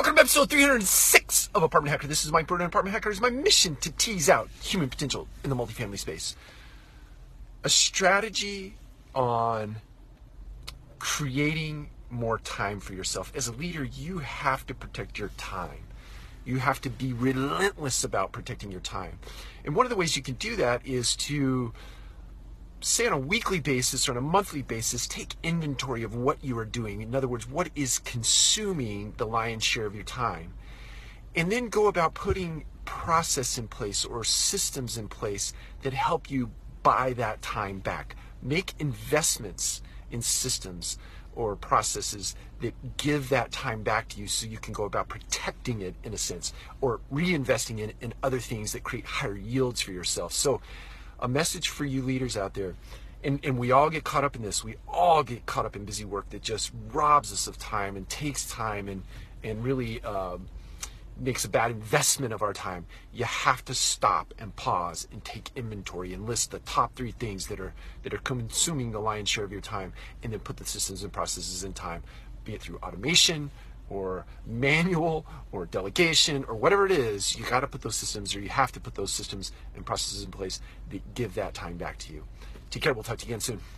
Welcome to episode 306 of Apartment Hacker. This is Mike Brewer, Apartment Hacker. It's my mission to tease out human potential in the multifamily space. A strategy on creating more time for yourself. As a leader, you have to protect your time. You have to be relentless about protecting your time. And one of the ways you can do that is to say on a weekly basis or on a monthly basis, take inventory of what you are doing. In other words, what is consuming the lion's share of your time. And then go about putting process in place or systems in place that help you buy that time back. Make investments in systems or processes that give that time back to you so you can go about protecting it in a sense or reinvesting in, in other things that create higher yields for yourself. So a message for you leaders out there. And, and we all get caught up in this. We all get caught up in busy work that just robs us of time and takes time and, and really uh, makes a bad investment of our time. You have to stop and pause and take inventory and list the top three things that are that are consuming the lion's share of your time, and then put the systems and processes in time, be it through automation, or manual or delegation or whatever it is, you got to put those systems or you have to put those systems and processes in place that give that time back to you. Take care. We'll talk to you again soon.